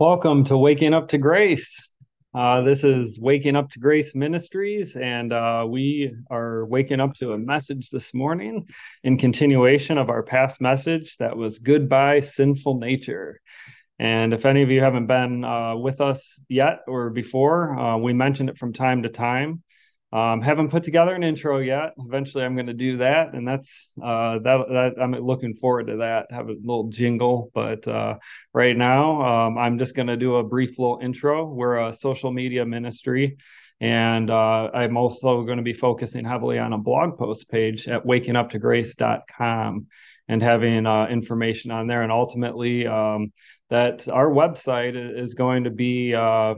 Welcome to Waking Up to Grace. Uh, this is Waking Up to Grace Ministries, and uh, we are waking up to a message this morning in continuation of our past message that was Goodbye Sinful Nature. And if any of you haven't been uh, with us yet or before, uh, we mentioned it from time to time. Um, haven't put together an intro yet. Eventually, I'm going to do that, and that's uh, that, that. I'm looking forward to that. Have a little jingle, but uh, right now, um, I'm just going to do a brief little intro. We're a social media ministry, and uh, I'm also going to be focusing heavily on a blog post page at wakinguptograce.com and having uh, information on there. And ultimately, um, that our website is going to be uh,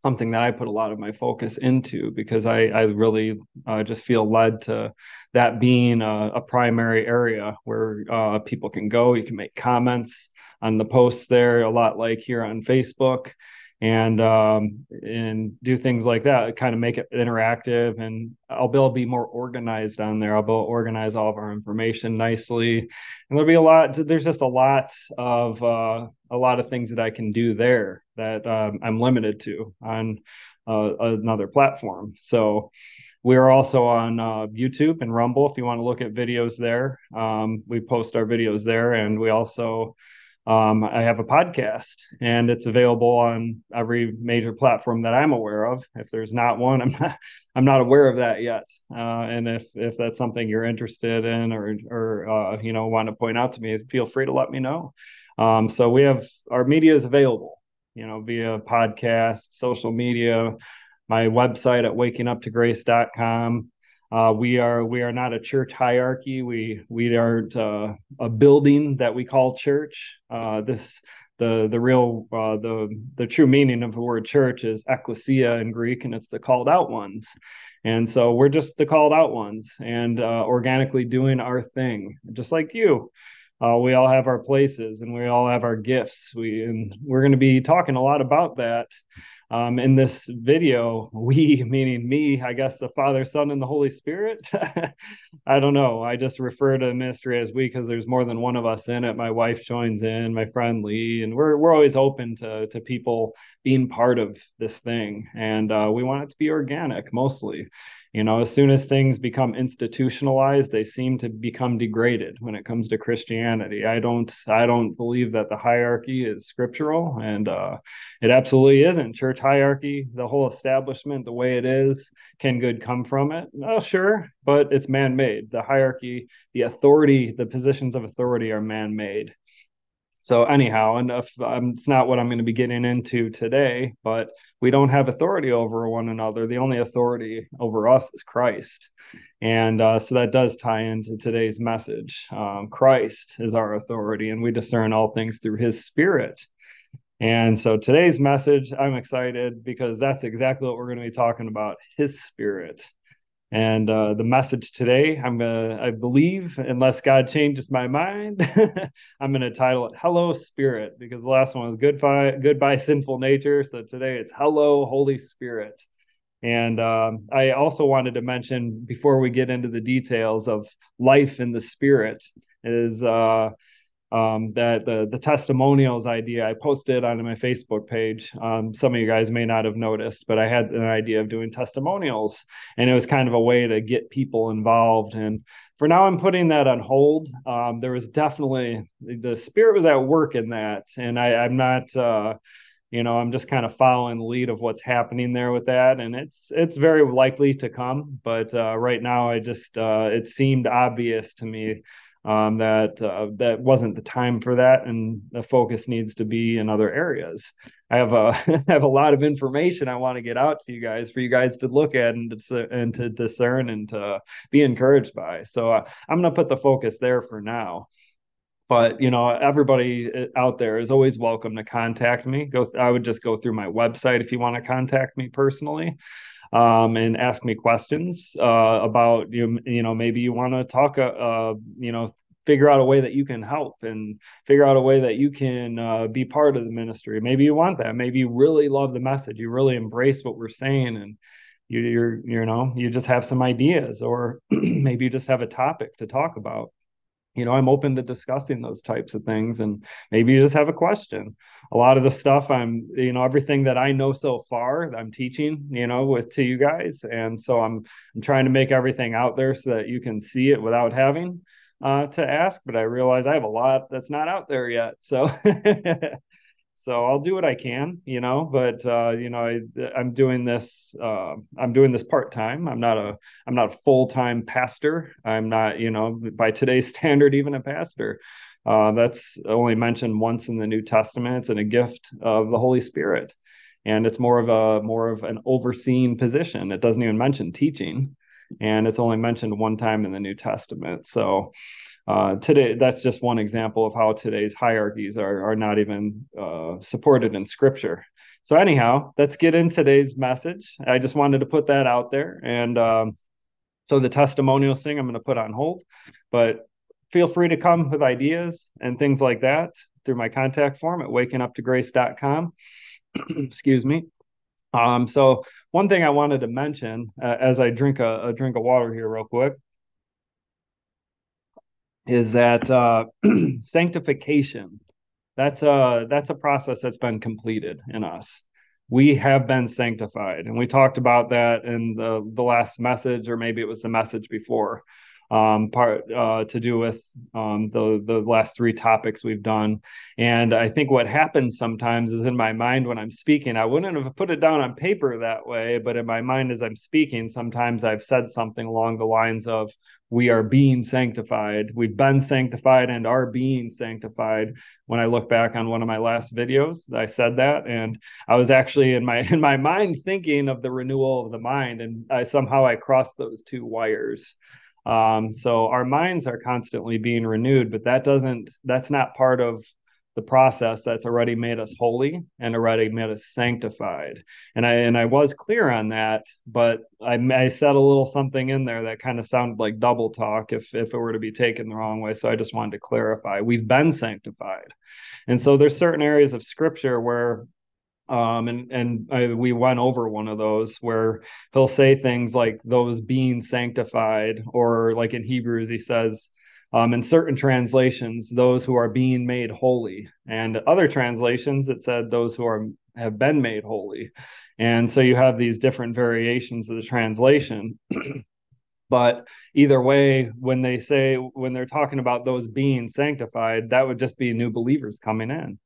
something that I put a lot of my focus into because I, I really uh, just feel led to that being a, a primary area where uh, people can go. You can make comments on the posts there, a lot like here on Facebook and um, and do things like that kind of make it interactive and i'll be able to be more organized on there. I'll be able to organize all of our information nicely. And there'll be a lot there's just a lot of uh, a lot of things that i can do there that um, i'm limited to on uh, another platform. So we are also on uh, youtube and rumble if you want to look at videos there. Um, we post our videos there and we also um, I have a podcast and it's available on every major platform that I'm aware of. If there's not one, I'm not, I'm not aware of that yet. Uh, and if, if that's something you're interested in or, or uh, you know, want to point out to me, feel free to let me know. Um, so we have our media is available, you know, via podcast, social media, my website at wakinguptograce.com. Uh, we are we are not a church hierarchy. We we aren't uh, a building that we call church. Uh, this the the real uh, the the true meaning of the word church is ecclesia in Greek, and it's the called out ones. And so we're just the called out ones, and uh, organically doing our thing, just like you. Uh, we all have our places and we all have our gifts. We and we're going to be talking a lot about that um, in this video, we, meaning me, I guess the Father, Son, and the Holy Spirit. I don't know. I just refer to ministry as we because there's more than one of us in it. My wife joins in, my friend Lee, and we're we're always open to to people being part of this thing, and uh, we want it to be organic mostly you know as soon as things become institutionalized they seem to become degraded when it comes to christianity. I don't i don't believe that the hierarchy is scriptural and uh, it absolutely isn't. Church hierarchy the whole establishment the way it is can good come from it? Oh sure but it's man-made. The hierarchy the authority the positions of authority are man-made so anyhow, if, um, it's not what I'm going to be getting into today, but we don't have authority over one another. The only authority over us is Christ, and uh, so that does tie into today's message. Um, Christ is our authority, and we discern all things through His Spirit. And so today's message, I'm excited because that's exactly what we're going to be talking about His Spirit. And uh, the message today, I'm gonna, I believe, unless God changes my mind, I'm gonna title it "Hello Spirit" because the last one was "Goodbye, Goodbye Sinful Nature." So today it's "Hello Holy Spirit." And um, I also wanted to mention before we get into the details of life in the Spirit is uh, um, that the the testimonials idea I posted on my Facebook page. Um, some of you guys may not have noticed, but I had an idea of doing testimonials, and it was kind of a way to get people involved. And for now, I'm putting that on hold. Um, there was definitely the spirit was at work in that, and I, I'm not. Uh, you know, I'm just kind of following the lead of what's happening there with that, and it's it's very likely to come. But uh, right now, I just uh, it seemed obvious to me um, that uh, that wasn't the time for that, and the focus needs to be in other areas. I have a I have a lot of information I want to get out to you guys for you guys to look at and to, and to discern and to be encouraged by. So uh, I'm going to put the focus there for now. But you know, everybody uh, out there is always welcome to contact me. Go, I would just go through my website if you want to contact me personally um, and ask me questions uh, about you. You know, maybe you want to talk. Uh, uh, you know, figure out a way that you can help and figure out a way that you can uh, be part of the ministry. Maybe you want that. Maybe you really love the message. You really embrace what we're saying and you, you're you know you just have some ideas or maybe you just have a topic to talk about you know, I'm open to discussing those types of things. And maybe you just have a question. A lot of the stuff I'm, you know, everything that I know so far, I'm teaching, you know, with to you guys. And so I'm I'm trying to make everything out there so that you can see it without having uh, to ask. But I realize I have a lot that's not out there yet. So so I'll do what I can, you know. But uh, you know, I, I'm doing this. Uh, I'm doing this part time. I'm not a. I'm not a full time pastor. I'm not, you know, by today's standard, even a pastor. Uh, that's only mentioned once in the New Testament. It's in a gift of the Holy Spirit, and it's more of a more of an overseeing position. It doesn't even mention teaching, and it's only mentioned one time in the New Testament. So uh, today that's just one example of how today's hierarchies are, are not even uh, supported in scripture. So anyhow let's get in today's message. I just wanted to put that out there and um, so the testimonial thing i'm going to put on hold but feel free to come with ideas and things like that through my contact form at wakinguptograce.com excuse me. Um, so one thing i wanted to mention uh, as i drink a, a drink of water here real quick is that uh, sanctification that's a that's a process that's been completed in us. We have been sanctified and we talked about that in the the last message or maybe it was the message before um, part uh, to do with um, the the last three topics we've done. And I think what happens sometimes is in my mind when I'm speaking, I wouldn't have put it down on paper that way, but in my mind as I'm speaking, sometimes I've said something along the lines of, "We are being sanctified. We've been sanctified and are being sanctified." When I look back on one of my last videos, I said that, and I was actually in my in my mind thinking of the renewal of the mind, and I, somehow I crossed those two wires. Um, so our minds are constantly being renewed, but that doesn't, that's not part of the process that's already made us holy and already made us sanctified. And I and I was clear on that, but I, I said a little something in there that kind of sounded like double talk if if it were to be taken the wrong way. So I just wanted to clarify. We've been sanctified. And so there's certain areas of scripture where um, and and I, we went over one of those where he'll say things like those being sanctified, or like in Hebrews he says, um, in certain translations, those who are being made holy, and other translations it said those who are have been made holy, and so you have these different variations of the translation. but either way when they say when they're talking about those being sanctified that would just be new believers coming in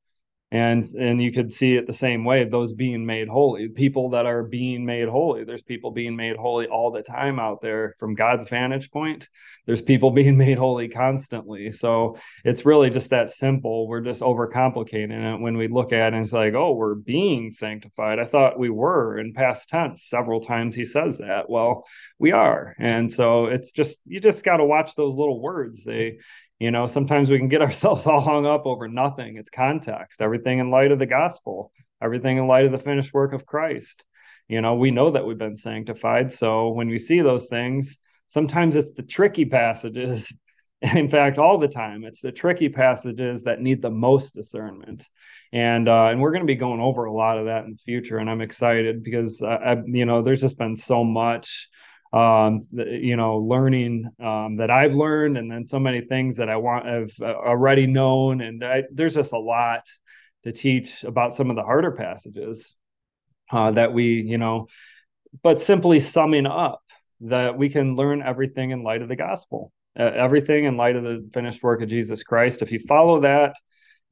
and and you could see it the same way those being made holy. People that are being made holy. There's people being made holy all the time out there from god's vantage point. There's people being made holy constantly. So it's really just that simple. We're just overcomplicating it when we look at it and it's like oh we're being sanctified. I thought we were in past tense. Several times he says that. Well we are. And so it's just you just got to watch those little words. They you know sometimes we can get ourselves all hung up over nothing. It's context everything in light of the gospel everything in light of the finished work of christ. You know we know that we've been sanctified. So when we see those things sometimes it's the tricky passages. In fact all the time it's the tricky passages that need the most discernment. And uh, and we're going to be going over a lot of that in the future and i'm excited because uh, I, you know there's just been so much um, you know, learning um, that I've learned, and then so many things that I want have uh, already known, and I, there's just a lot to teach about some of the harder passages uh, that we, you know, but simply summing up that we can learn everything in light of the gospel, uh, everything in light of the finished work of Jesus Christ. If you follow that,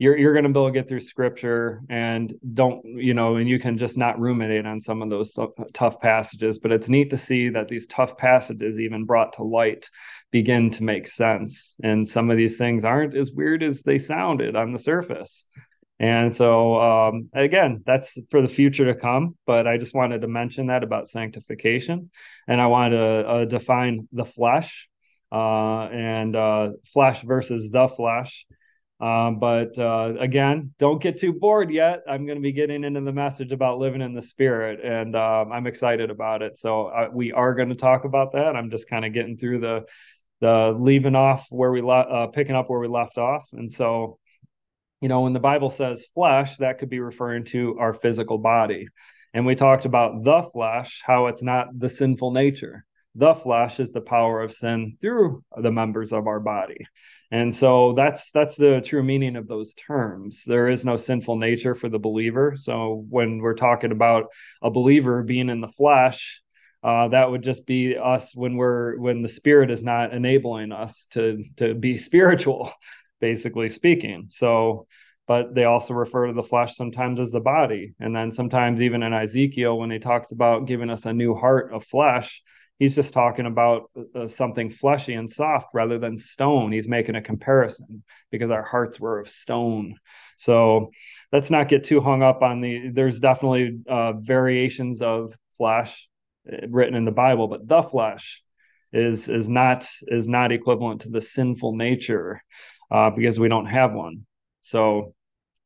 you're you're going to be able to get through scripture and don't you know and you can just not ruminate on some of those tough passages but it's neat to see that these tough passages even brought to light begin to make sense. And some of these things aren't as weird as they sounded on the surface. And so um, again that's for the future to come but i just wanted to mention that about sanctification. And i wanted to uh, define the flesh uh, and uh, flesh versus the flesh um, but uh, again, don't get too bored yet. I'm going to be getting into the message about living in the spirit, and um, I'm excited about it. So uh, we are going to talk about that. I'm just kind of getting through the the leaving off where we left, uh, picking up where we left off. And so, you know, when the Bible says flesh, that could be referring to our physical body. And we talked about the flesh, how it's not the sinful nature. The flesh is the power of sin through the members of our body. And so that's that's the true meaning of those terms. There is no sinful nature for the believer. So when we're talking about a believer being in the flesh, uh, that would just be us when we're when the spirit is not enabling us to to be spiritual, basically speaking. So but they also refer to the flesh sometimes as the body. And then sometimes even in Ezekiel, when he talks about giving us a new heart of flesh, he's just talking about uh, something fleshy and soft rather than stone. He's making a comparison because our hearts were of stone. So let's not get too hung up on the. There's definitely uh, variations of flesh uh, written in the Bible, but the flesh is is not is not equivalent to the sinful nature uh, because we don't have one. So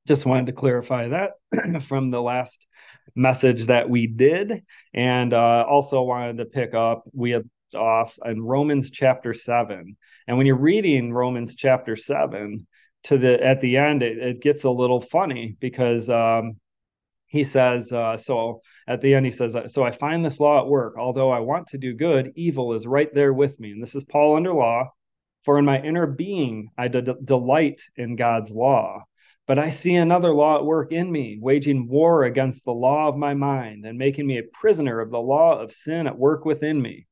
just wanted to clarify that from the last message that we did. And uh, also wanted to pick up, we have off in Romans chapter 7. And when you're reading Romans chapter 7, to the at the end, it, it gets a little funny because um, he says, uh, so at the end, he says, So I find this law at work. Although I want to do good, evil is right there with me. And this is Paul under law. For in my inner being, I de- delight in God's law. But I see another law at work in me, waging war against the law of my mind and making me a prisoner of the law of sin at work within me.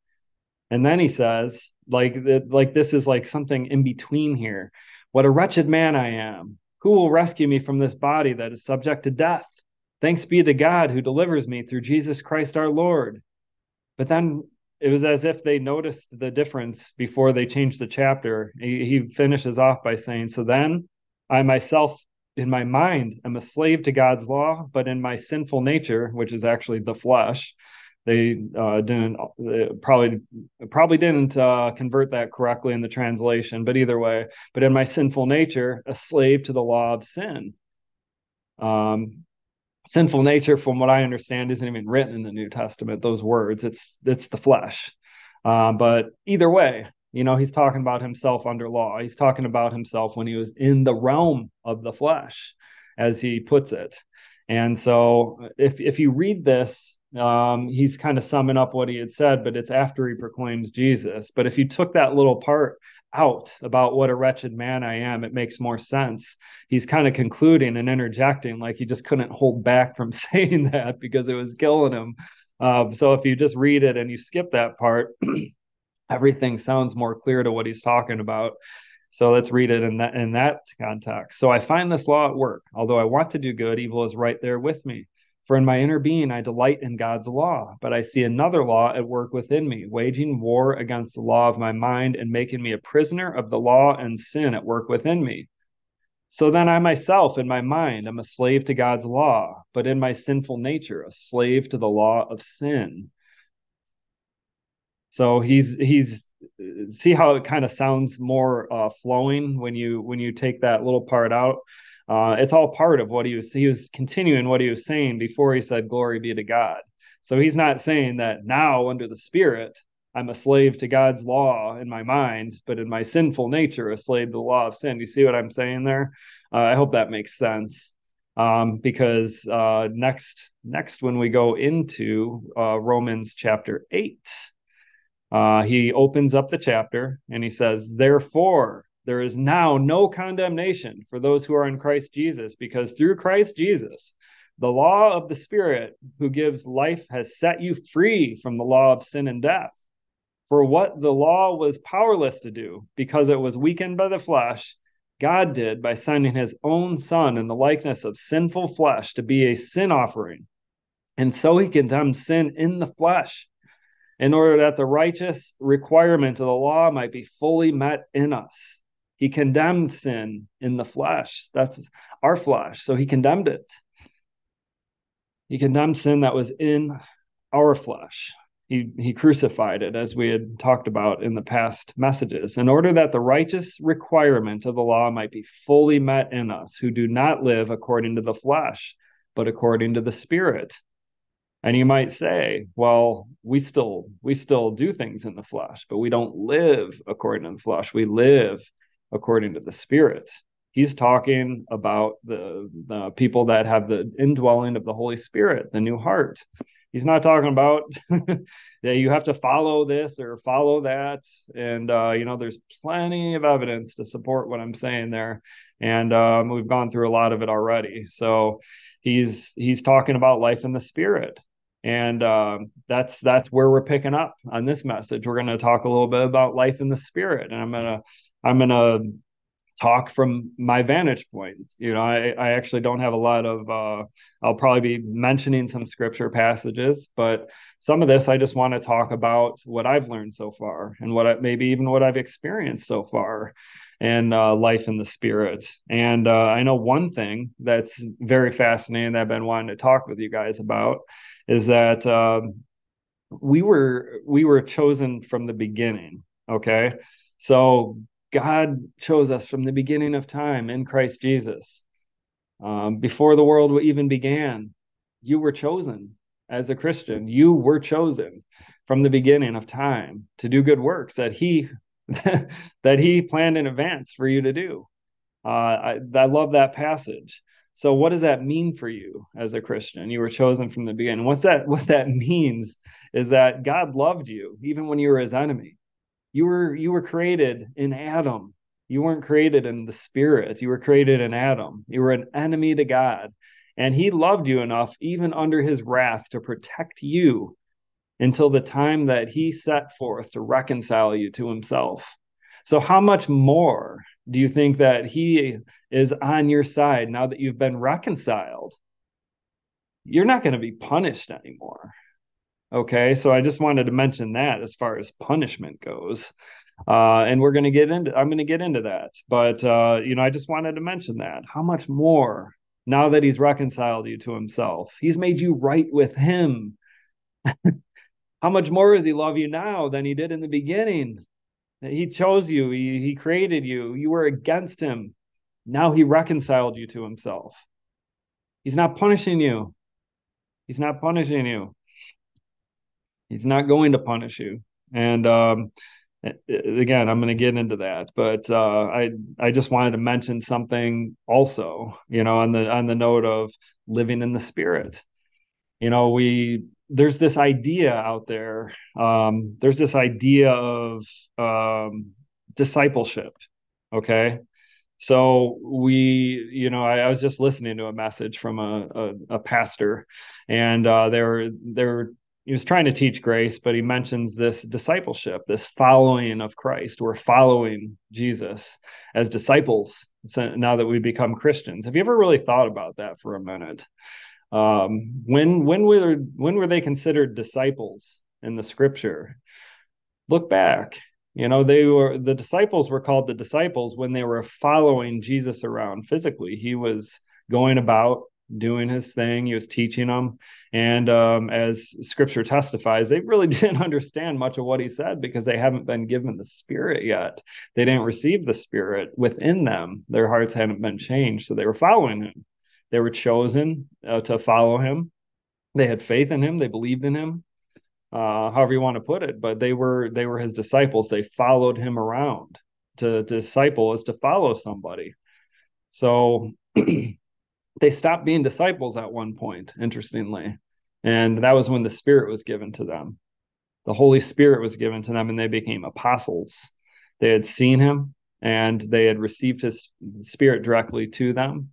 And then he says, like, like this is like something in between here. What a wretched man I am. Who will rescue me from this body that is subject to death? Thanks be to God who delivers me through Jesus Christ our Lord. But then it was as if they noticed the difference before they changed the chapter. He, he finishes off by saying, So then I myself in my mind I'm a slave to God's law, but in my sinful nature, which is actually the flesh, they uh, didn't they probably probably didn't uh, convert that correctly in the translation. But either way, but in my sinful nature, a slave to the law of sin. Um, sinful nature, from what I understand, isn't even written in the New Testament. Those words, it's it's the flesh. Uh, but either way, you know, he's talking about himself under law. He's talking about himself when he was in the realm of the flesh, as he puts it. And so, if if you read this, um, he's kind of summing up what he had said, but it's after he proclaims Jesus. But if you took that little part out about what a wretched man I am, it makes more sense. He's kind of concluding and interjecting, like he just couldn't hold back from saying that because it was killing him. Uh, so if you just read it and you skip that part, everything sounds more clear to what he's talking about. So let's read it in that in that context. So I find this law at work. Although I want to do good, evil is right there with me. For in my inner being I delight in God's law, but I see another law at work within me, waging war against the law of my mind and making me a prisoner of the law and sin at work within me. So then I myself in my mind am a slave to God's law, but in my sinful nature a slave to the law of sin. So he's he's see how it kind of sounds more uh, flowing when you when you take that little part out. Uh, it's all part of what he was he was continuing what he was saying before he said glory be to God. So he's not saying that now under the Spirit I'm a slave to God's law in my mind, but in my sinful nature a slave to the law of sin. You see what I'm saying there? Uh, I hope that makes sense. Um, because uh, next next when we go into uh, Romans chapter eight uh, he opens up the chapter and he says, Therefore, there is now no condemnation for those who are in Christ Jesus, because through Christ Jesus, the law of the Spirit who gives life has set you free from the law of sin and death. For what the law was powerless to do, because it was weakened by the flesh, God did by sending his own Son in the likeness of sinful flesh to be a sin offering. And so he condemned sin in the flesh in order that the righteous requirement of the law might be fully met in us. He condemned sin in the flesh. That's our flesh. So he condemned it. He condemned sin that was in our flesh. He, he crucified it, as we had talked about in the past messages, in order that the righteous requirement of the law might be fully met in us who do not live according to the flesh, but according to the Spirit. And you might say, well, we still we still do things in the flesh, but we don't live according to the flesh. We live according to the spirit. He's talking about the, the people that have the indwelling of the Holy Spirit, the new heart. He's not talking about that you have to follow this or follow that. And, uh, you know, there's plenty of evidence to support what I'm saying there. And um, we've gone through a lot of it already. So he's he's talking about life in the spirit. And um, that's that's where we're picking up on this message. We're going to talk a little bit about life in the spirit, and I'm gonna I'm gonna talk from my vantage point. You know, I, I actually don't have a lot of, uh, I'll probably be mentioning some scripture passages, but some of this I just want to talk about what I've learned so far and what I, maybe even what I've experienced so far and uh, life in the spirit. And uh, I know one thing that's very fascinating that I've been wanting to talk with you guys about is that um, we were we were chosen from the beginning. Okay, so God chose us from the beginning of time in Christ Jesus. Um, before the world even began, you were chosen as a Christian. You were chosen from the beginning of time to do good works that He that He planned in advance for you to do. Uh, I, I love that passage. So, what does that mean for you as a Christian? You were chosen from the beginning. What's that? What that means is that God loved you even when you were His enemy you were you were created in adam you weren't created in the spirit you were created in adam you were an enemy to god and he loved you enough even under his wrath to protect you until the time that he set forth to reconcile you to himself so how much more do you think that he is on your side now that you've been reconciled you're not going to be punished anymore Okay, so I just wanted to mention that as far as punishment goes. Uh, and we're going to get into I'm going to get into that. But uh, you know, I just wanted to mention that. How much more now that he's reconciled you to himself? He's made you right with him. How much more does he love you now than he did in the beginning? He chose you, he, he created you, you were against him. Now he reconciled you to himself. He's not punishing you. He's not punishing you. He's not going to punish you. And um, again, I'm going to get into that, but uh, I I just wanted to mention something also, you know, on the on the note of living in the spirit. You know, we there's this idea out there. Um, there's this idea of um, discipleship. Okay, so we you know I, I, was just listening to a message from a, a, a pastor and uh, they were they were he was trying to teach grace, but he mentions this discipleship, this following of Christ. We're following Jesus as disciples now that we become Christians. Have you ever really thought about that for a minute? Um, when when were when were they considered disciples in the Scripture? Look back. You know, they were the disciples were called the disciples when they were following Jesus around physically. He was going about doing his thing. He was teaching them. And um, as scripture testifies, they really didn't understand much of what he said because they haven't been given the spirit yet. They didn't receive the spirit within them. Their hearts hadn't been changed. So they were following him. They were chosen uh, to follow him. They had faith in him. They believed in him. Uh, however you want to put it, but they were they were his disciples. They followed him around. To, to disciple is to follow somebody. So they stopped being disciples at one point, interestingly. And that was when the Spirit was given to them. The Holy Spirit was given to them, and they became apostles. They had seen him and they had received his Spirit directly to them.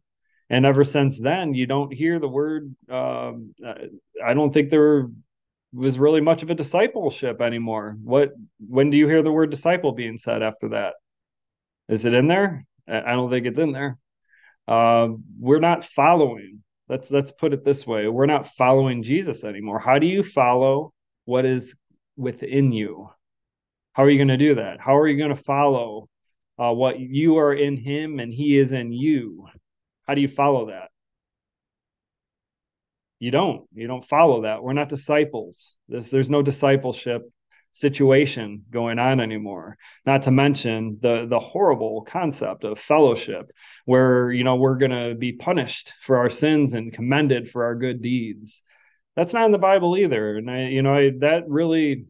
And ever since then, you don't hear the word. Um, I don't think there was really much of a discipleship anymore. What? When do you hear the word disciple being said after that? Is it in there? I don't think it's in there. Uh, we're not following. Let's let's put it this way: we're not following Jesus anymore. How do you follow what is within you? How are you going to do that? How are you going to follow uh, what you are in Him and He is in you? How do you follow that? You don't. You don't follow that. We're not disciples. This, there's no discipleship situation going on anymore not to mention the the horrible concept of fellowship where you know we're going to be punished for our sins and commended for our good deeds that's not in the bible either and i you know I, that really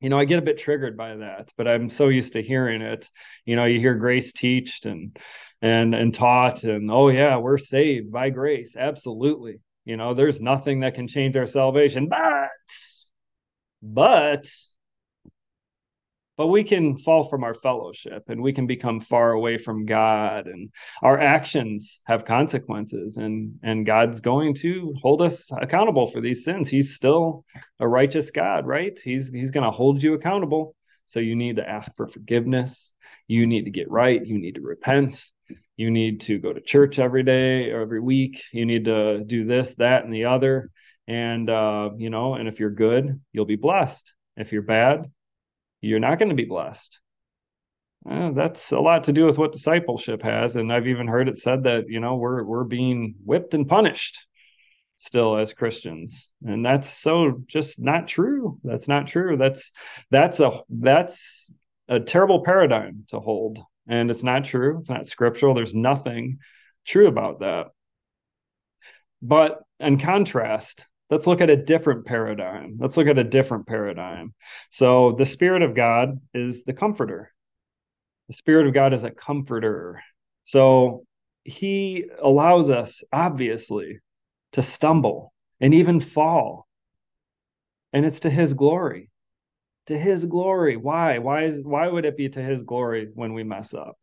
you know i get a bit triggered by that but i'm so used to hearing it you know you hear grace teached and and and taught and oh yeah we're saved by grace absolutely You know, there's nothing that can change our salvation, but, but, but we can fall from our fellowship and we can become far away from God and our actions have consequences and and God's going to hold us accountable for these sins. He's still a righteous God, right? He's he's going to hold you accountable. So you need to ask for forgiveness. You need to get right. You need to repent. You need to go to church every day or every week. You need to do this, that, and the other. And, uh, you know, and if you're good, you'll be blessed. If you're bad, you're not going to be blessed. That's a lot to do with what discipleship has. And I've even heard it said that, you know, we're, we're being whipped and punished still as Christians. And that's so just not true. That's not true. That's that's a that's a terrible paradigm to hold. And it's not true. It's not scriptural. There's nothing true about that. But in contrast, let's look at a different paradigm. Let's look at a different paradigm. So the Spirit of God is the comforter. The Spirit of God is a comforter. So he allows us, obviously, to stumble and even fall. And it's to his glory. To his glory. Why? Why is why would it be to his glory when we mess up?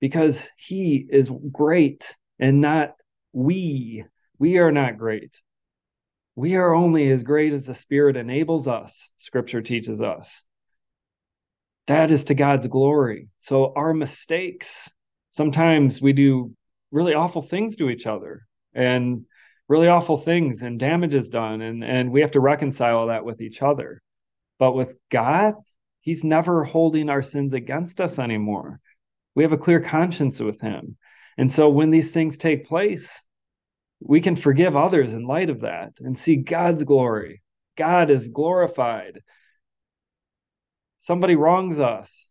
Because he is great and not we. We are not great. We are only as great as the Spirit enables us, Scripture teaches us. That is to God's glory. So, our mistakes, sometimes we do really awful things to each other. And really awful things and damage is done and and we have to reconcile that with each other but with god he's never holding our sins against us anymore. We have a clear conscience with him. And so when these things take place we can forgive others in light of that and see god's glory. God is glorified. Somebody wrongs us.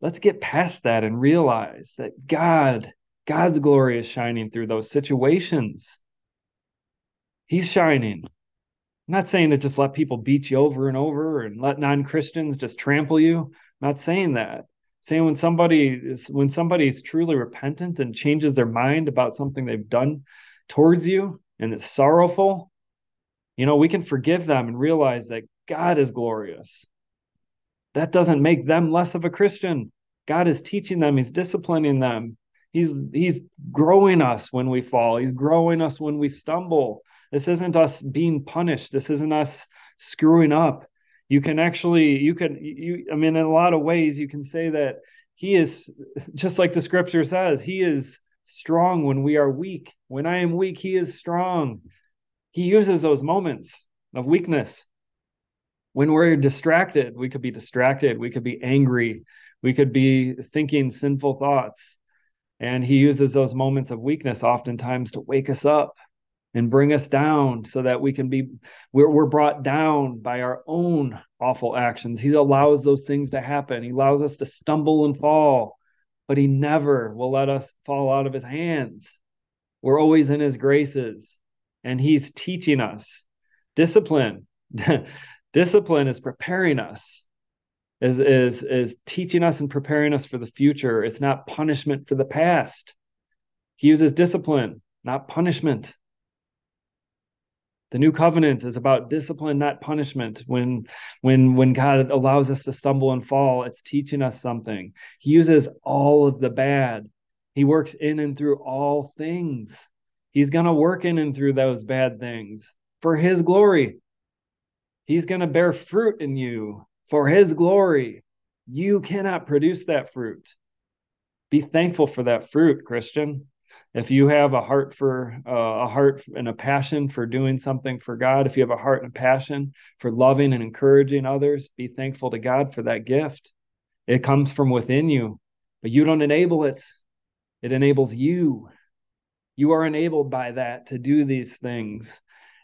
Let's get past that and realize that god god's glory is shining through those situations. He's shining. I'm not saying to just let people beat you over and over and let non-Christians just trample you. I'm not saying that. I'm saying when somebody is when somebody is truly repentant and changes their mind about something they've done towards you and it's sorrowful, you know, we can forgive them and realize that God is glorious. That doesn't make them less of a Christian. God is teaching them, He's disciplining them. He's He's growing us when we fall. He's growing us when we stumble. This isn't us being punished. This isn't us screwing up. You can actually, you can, you, I mean, in a lot of ways, you can say that he is, just like the scripture says, he is strong when we are weak. When I am weak, he is strong. He uses those moments of weakness. When we're distracted, we could be distracted, we could be angry, we could be thinking sinful thoughts. And he uses those moments of weakness oftentimes to wake us up and bring us down so that we can be we're, we're brought down by our own awful actions. He allows those things to happen. He allows us to stumble and fall but he never will let us fall out of his hands. We're always in his graces and he's teaching us. Discipline discipline is preparing us is is is teaching us and preparing us for the future. It's not punishment for the past. He uses discipline not punishment the new covenant is about discipline not punishment. When when when god allows us to stumble and fall it's teaching us something. He uses all of the bad. He works in and through all things. He's going to work in and through those bad things for his glory. He's going to bear fruit in you for his glory. You cannot produce that fruit. Be thankful for that fruit christian if you have a heart for uh, a heart and a passion for doing something for God, if you have a heart and a passion for loving and encouraging others, be thankful to God for that gift. It comes from within you, but you don't enable it. It enables you. You are enabled by that to do these things.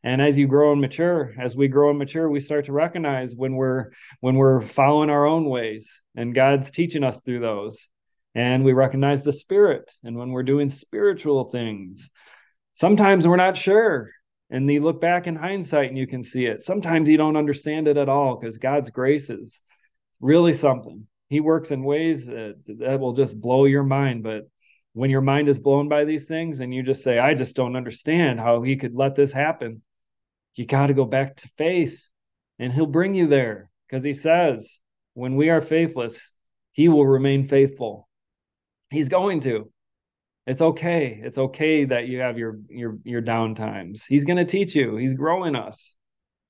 And as you grow and mature, as we grow and mature, we start to recognize when we're when we're following our own ways and God's teaching us through those and we recognize the spirit. And when we're doing spiritual things sometimes we're not sure. And you look back in hindsight and you can see it. Sometimes you don't understand it at all because god's grace is really something. He works in ways that, that will just blow your mind. But when your mind is blown by these things and you just say, I just don't understand how he could let this happen, you got to go back to faith and he'll bring you there. Because he says, when we are faithless, he will remain faithful. He's going to. It's okay. It's okay that you have your your your down times. He's going to teach you. He's growing us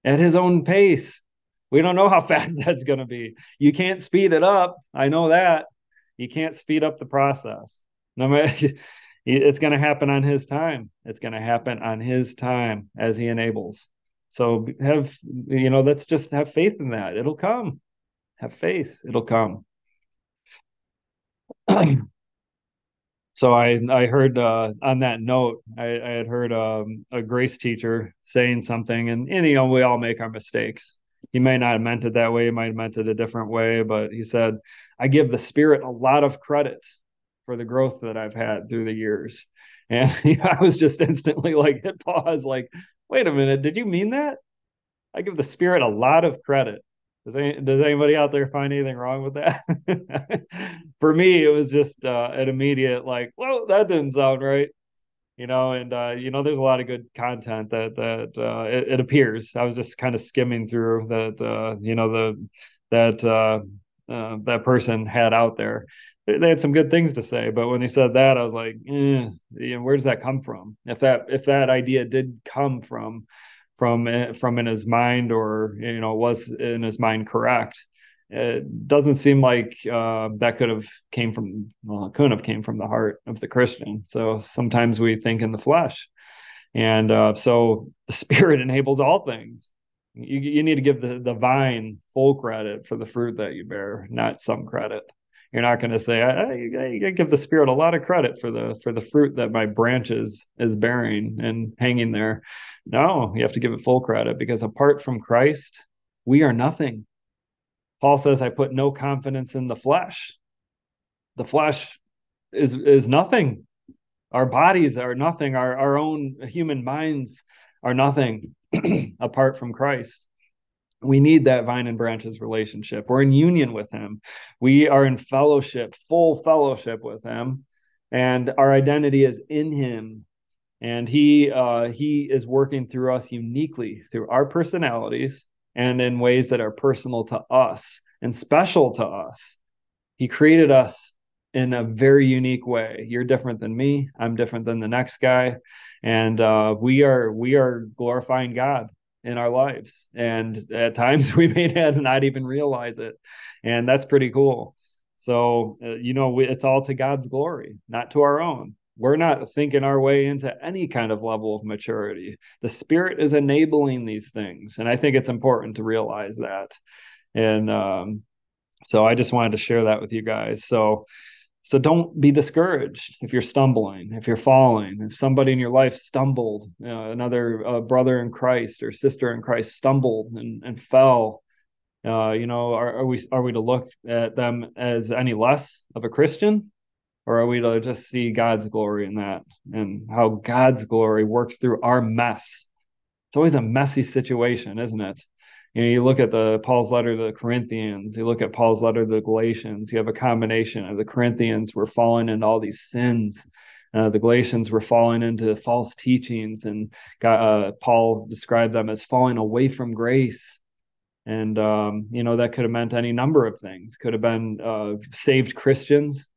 at his own pace. We don't know how fast that's going to be. You can't speed it up. I know that. You can't speed up the process. No matter it's going to happen on his time. It's going to happen on his time as he enables. So have you know, let's just have faith in that. It'll come. Have faith. It'll come. so I I heard uh, on that note I, I had heard um, a grace teacher saying something and, and you know we all make our mistakes. He may not have meant it that way. He might have meant it a different way, but he said, "I give the Spirit a lot of credit for the growth that I've had through the years." And I was just instantly like hit pause, like, "Wait a minute, did you mean that?" I give the Spirit a lot of credit does, any, does anybody out there find anything wrong with that? For me, it was just uh, an immediate like, "Whoa, that didn't sound right," you know. And uh, you know, there's a lot of good content that that uh, it, it, appears. I was just kind of skimming through that, uh, you know, the that uh, uh, that person had out there. They had some good things to say, but when he said that, I was like, eh, you know, where does that come from? If that if that idea did come from from from in his mind or you know was in his mind correct. It doesn't seem like uh, that could have came from well couldn't have came from the heart of the christian. So sometimes we think in the flesh. And uh, so the spirit enables all things. You, you need to give the, the vine full credit for the fruit that you bear not some credit you're not going to say I, I, I, give the spirit a lot of credit for the for the fruit that my branches is bearing and hanging there. No you have to give it full credit because apart from christ we are nothing. Paul says i put no confidence in the flesh. The flesh is is nothing. Our bodies are nothing. Our our own human minds are nothing apart from christ we need that vine and branches relationship. We're in union with him. We are in fellowship, full fellowship with him, and our identity is in him. And he uh, he is working through us uniquely through our personalities and in ways that are personal to us and special to us. He created us in a very unique way. You're different than me. I'm different than the next guy, and uh, we are we are glorifying God in our lives. And at times we may not even realize it. And that's pretty cool. So, uh, you know, we, it's all to God's glory, not to our own. We're not thinking our way into any kind of level of maturity. The Spirit is enabling these things. And I think it's important to realize that. And um, so I just wanted to share that with you guys. So, so don't be discouraged if you're stumbling, if you're falling, if somebody in your life stumbled, you know, another uh, brother in Christ or sister in Christ stumbled and, and fell. Uh, you know, are, are we are we to look at them as any less of a Christian, or are we to just see God's glory in that and how God's glory works through our mess? It's always a messy situation, isn't it? You know, you look at the Paul's letter to the Corinthians, you look at Paul's letter to the Galatians, you have a combination of the Corinthians were falling into all these sins. Uh, the Galatians were falling into false teachings, and uh, Paul described them as falling away from grace. And um, you know that could have meant any number of things. Could have been uh, saved Christians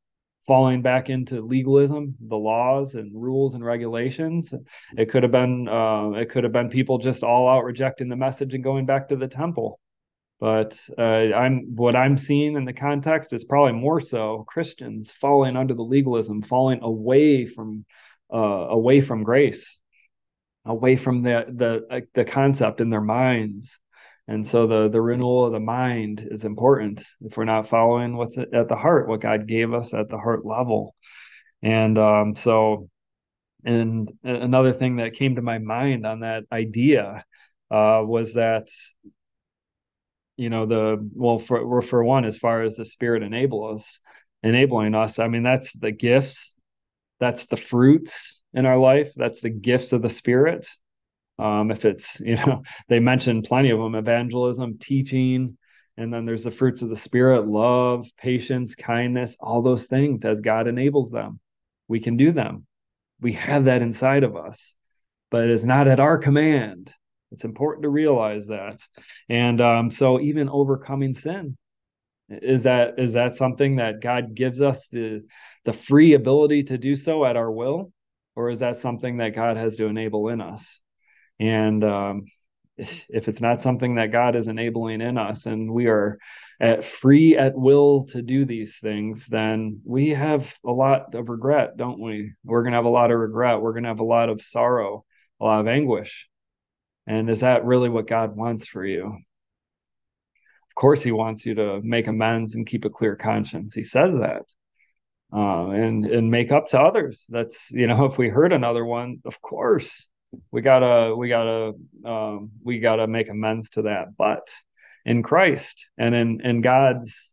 falling back into legalism, the laws and rules and regulations. It could have been uh, it could have been people just all out rejecting the message and going back to the temple. But uh, I'm what I'm seeing in the context is probably more so Christians falling under the legalism, falling away from uh, away from grace, away from the the the concept in their minds and so the the renewal of the mind is important if we're not following what's at the heart, what God gave us at the heart level. And um, so, and another thing that came to my mind on that idea uh, was that you know the well for for one as far as the spirit enable us enabling us i mean that's the gifts that's the fruits in our life that's the gifts of the spirit um, if it's, you know, they mentioned plenty of them evangelism, teaching, and then there's the fruits of the spirit love, patience, kindness, all those things as God enables them. we can do them. We have that inside of us, but it's not at our command. It's important to realize that. And um, so, even overcoming sin is that is that something that God gives us the the free ability to do so at our will, or is that something that God has to enable in us? And um, if it's not something that God is enabling in us and we are at free at will to do these things, then we have a lot of regret, don't we? We're going to have a lot of regret. We're going to have a lot of sorrow, a lot of anguish. And is that really what God wants for you? Of course, He wants you to make amends and keep a clear conscience. He says that. Uh, and and make up to others. That's you know, if we hurt another one, of course, we gotta we gotta um, we gotta make amends to that. But in christ and in in god's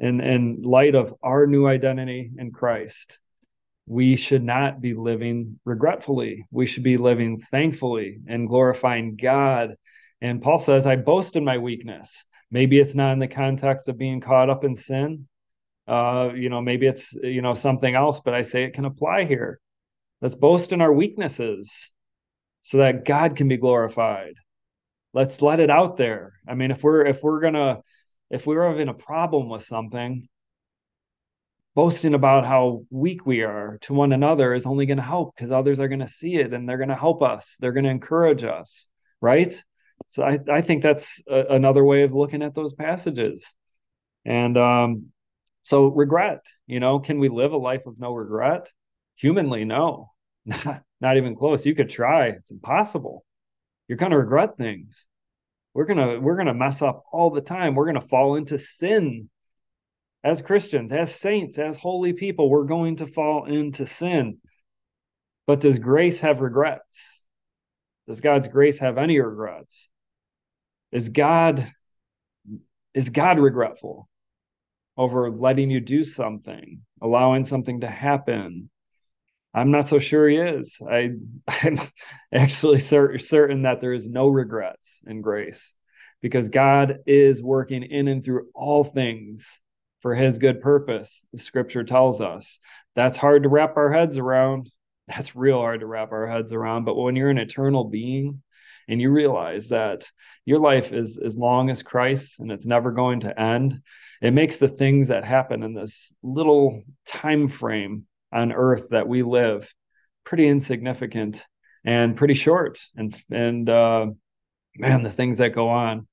in in light of our new identity in christ we should not be living regretfully. We should be living thankfully and glorifying god. And paul says i boast in my weakness. Maybe it's not in the context of being caught up in sin. Uh, you know maybe it's you know something else but i say it can apply here. Let's boast in our weaknesses so that God can be glorified. Let's let it out there. I mean, if we're if we're gonna if we're having a problem with something, boasting about how weak we are to one another is only going to help because others are going to see it and they're going to help us. They're going to encourage us, right? So I, I think that's a, another way of looking at those passages. And um, so regret, you know, can we live a life of no regret? Humanly, no. Not, not even close. You could try. It's impossible. You're going to regret things. We're going to we're going to mess up all the time. We're going to fall into sin. As Christians, as saints, as holy people, we're going to fall into sin. But does grace have regrets? Does God's grace have any regrets? Is God is God regretful over letting you do something, allowing something to happen, I'm not so sure he is. I I'm actually cer- certain that there is no regrets in grace because God is working in and through all things for his good purpose. The scripture tells us. That's hard to wrap our heads around. That's real hard to wrap our heads around, but when you're an eternal being and you realize that your life is as long as Christ and it's never going to end, it makes the things that happen in this little time frame on earth that we live pretty insignificant and pretty short. And and uh, man the things that go on.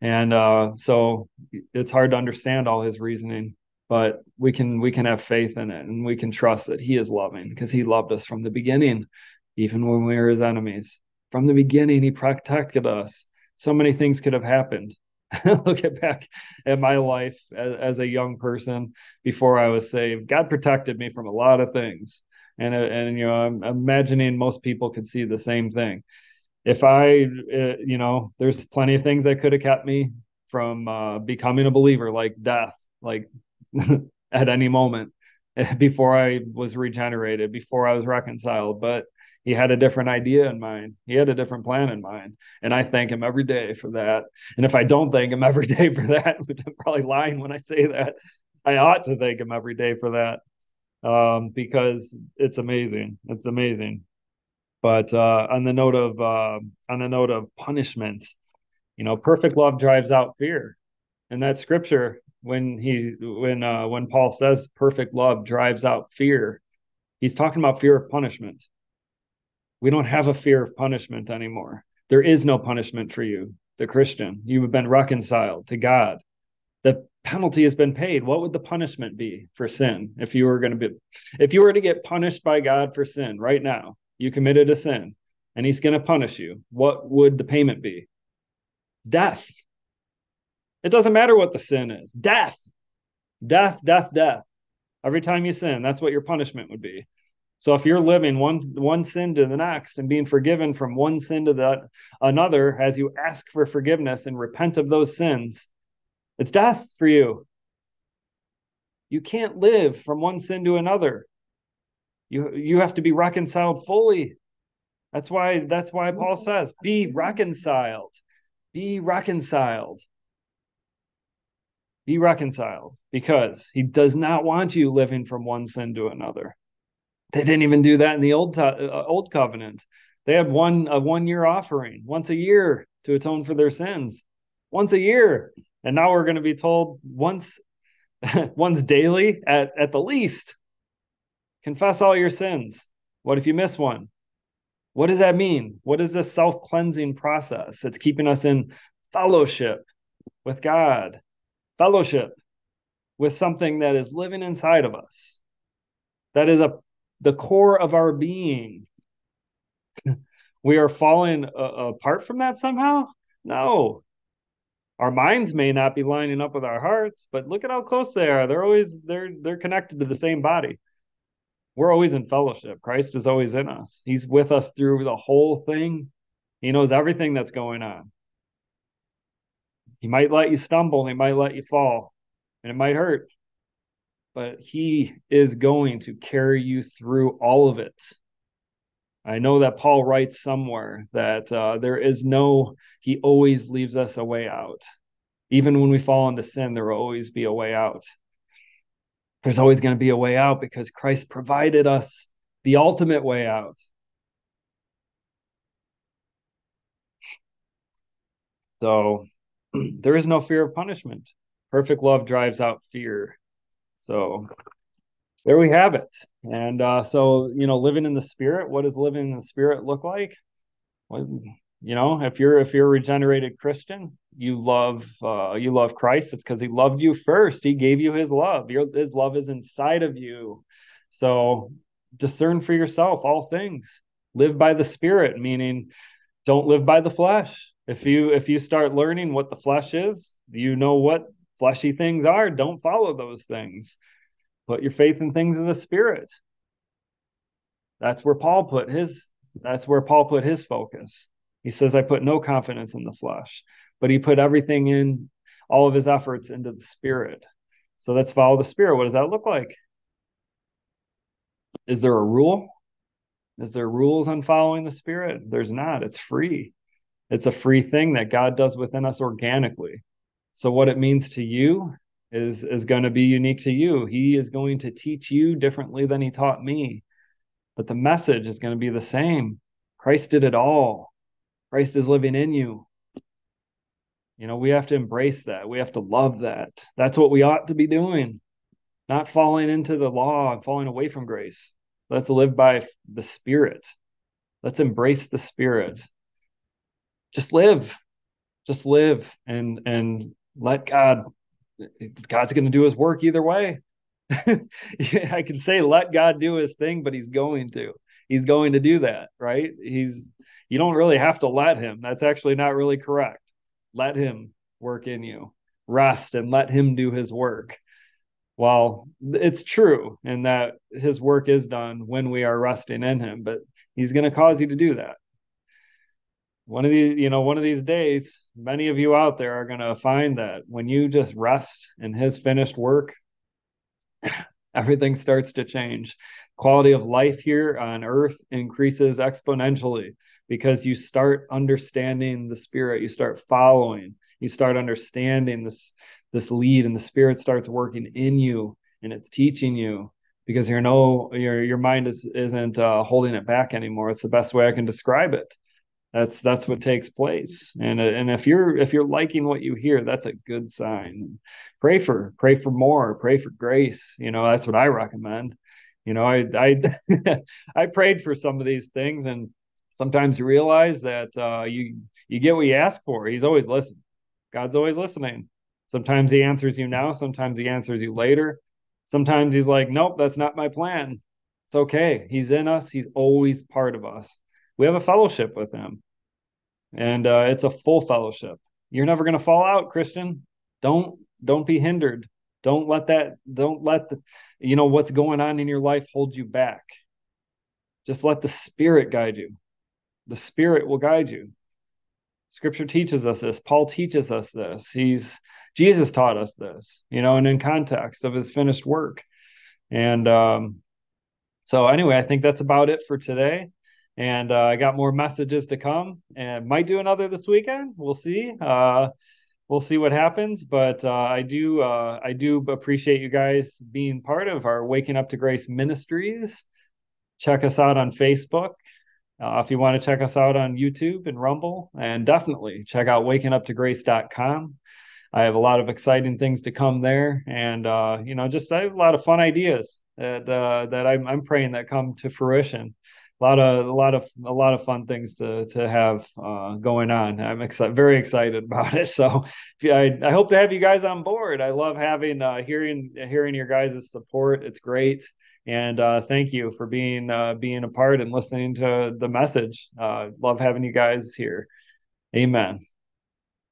And uh, so it's hard to understand all his reasoning but we can we can have faith in it and we can trust that he is loving because he loved us from the beginning even when we were his enemies. From the beginning he protected us. So many things could have happened look at back at my life as, as, a young person before I was saved. God protected me from a lot of things, and and you know I'm imagining most people could see the same thing. If I, uh, you know, there's plenty of things that could have kept me from uh, becoming a believer, like death, like at any moment before I was regenerated, before I was reconciled, but he had a different idea in mind. He had a different plan in mind. And I thank him every day for that. And if I don't thank him every day for that, which I'm probably lying when I say that, I ought to thank him every day for that. Um, because it's amazing. It's amazing. But uh, on the note of uh, on the note of punishment, you know, perfect love drives out fear. And that scripture, when he when uh, when Paul says perfect love drives out fear, he's talking about fear of punishment we don't have a fear of punishment anymore. There is no punishment for you, the Christian. You have been reconciled to God. The penalty has been paid. What would the punishment be for sin if you were going to be if you were to get punished by God for sin right now? You committed a sin and he's going to punish you. What would the payment be? Death. It doesn't matter what the sin is. Death. Death, death, death. Every time you sin, that's what your punishment would be. So if you're living one one sin to the next and being forgiven from one sin to the another as you ask for forgiveness and repent of those sins, it's death for you. You can't live from one sin to another. You you have to be reconciled fully. That's why that's why Paul mm-hmm. says, be reconciled. Be reconciled. Be reconciled because he does not want you living from one sin to another. They didn't even do that in the old uh, old covenant. They had one a one year offering once a year to atone for their sins, once a year. And now we're going to be told once once daily at at the least. Confess all your sins. What if you miss one? What does that mean? What is this self cleansing process? It's keeping us in fellowship with God, fellowship with something that is living inside of us, that is a the core of our being. we are falling uh, apart from that somehow? No. Our minds may not be lining up with our hearts, but look at how close they are. They're always they're they're connected to the same body we're always in fellowship. Christ is always in us. He's with us through the whole thing. He knows everything that's going on. He might let you stumble, he might let you fall, and it might hurt. But he is going to carry you through all of it. I know that Paul writes somewhere that uh, there is no, he always leaves us a way out. Even when we fall into sin, there will always be a way out there's always going to be a way out because Christ provided us the ultimate way out. So there is no fear of punishment. Perfect love drives out fear. So there we have it. And uh, so, you know, living in the spirit, what does living in the spirit look like? Well, you know, if you're if you're a regenerated Christian, you love uh, you love Christ. It's because He loved you first. He gave you His love. Your His love is inside of you. So discern for yourself all things. Live by the Spirit, meaning don't live by the flesh. If you if you start learning what the flesh is, you know what fleshy things are. Don't follow those things. Put your faith in things in the Spirit. That's where Paul put his. That's where Paul put his focus. He says, I put no confidence in the flesh, but he put everything in, all of his efforts into the spirit. So let's follow the spirit. What does that look like? Is there a rule? Is there rules on following the spirit? There's not. It's free. It's a free thing that God does within us organically. So what it means to you is is going to be unique to you. He is going to teach you differently than he taught me. But the message is going to be the same. Christ did it all. Christ is living in you. You know, we have to embrace that. We have to love that. That's what we ought to be doing, not falling into the law and falling away from grace. Let's live by the Spirit. Let's embrace the Spirit. Just live. Just live and and let God God's going to do his work either way. I can say let God do his thing, but he's going to. He's going to do that, right? He's you don't really have to let him. That's actually not really correct. Let him work in you. Rest and let him do his work. Well, it's true and that his work is done when we are resting in him, but he's going to cause you to do that. One of these, you know, one of these days, many of you out there are going to find that when you just rest in his finished work, everything starts to change. Quality of life here on earth increases exponentially because you start understanding the spirit you start following you start understanding this this lead and the spirit starts working in you and it's teaching you because you're no your your mind is isn't uh, holding it back anymore it's the best way i can describe it that's that's what takes place and and if you're if you're liking what you hear that's a good sign pray for pray for more pray for grace you know that's what i recommend you know i i i prayed for some of these things and sometimes you realize that uh, you you get what you ask for. He's always listening. God's always listening. Sometimes he answers you now. Sometimes he answers you later. Sometimes he's like, nope, that's not my plan. It's okay. He's in us. He's always part of us. We have a fellowship with him, and uh, it's a full fellowship. You're never going to fall out, Christian. Don't don't be hindered. Don't let that. Don't let the, you know what's going on in your life hold you back. Just let the Spirit guide you. The Spirit will guide you. Scripture teaches us this. Paul teaches us this. He's Jesus taught us this, you know, and in context of his finished work. And um, so, anyway, I think that's about it for today. And uh, I got more messages to come, and might do another this weekend. We'll see. Uh, we'll see what happens. But uh, I do, uh, I do appreciate you guys being part of our Waking Up to Grace Ministries check us out on Facebook. Uh, if you want to check us out on YouTube and Rumble, and definitely check out wakinguptograce.com. I have a lot of exciting things to come there, and uh, you know, just I have a lot of fun ideas that that I'm, I'm praying that come to fruition. A lot of a lot of a lot of fun things to to have uh, going on. I'm excited, very excited about it. So I, I hope to have you guys on board. I love having uh, hearing hearing your guys' support. It's great, and uh, thank you for being uh, being a part and listening to the message. Uh, love having you guys here. Amen.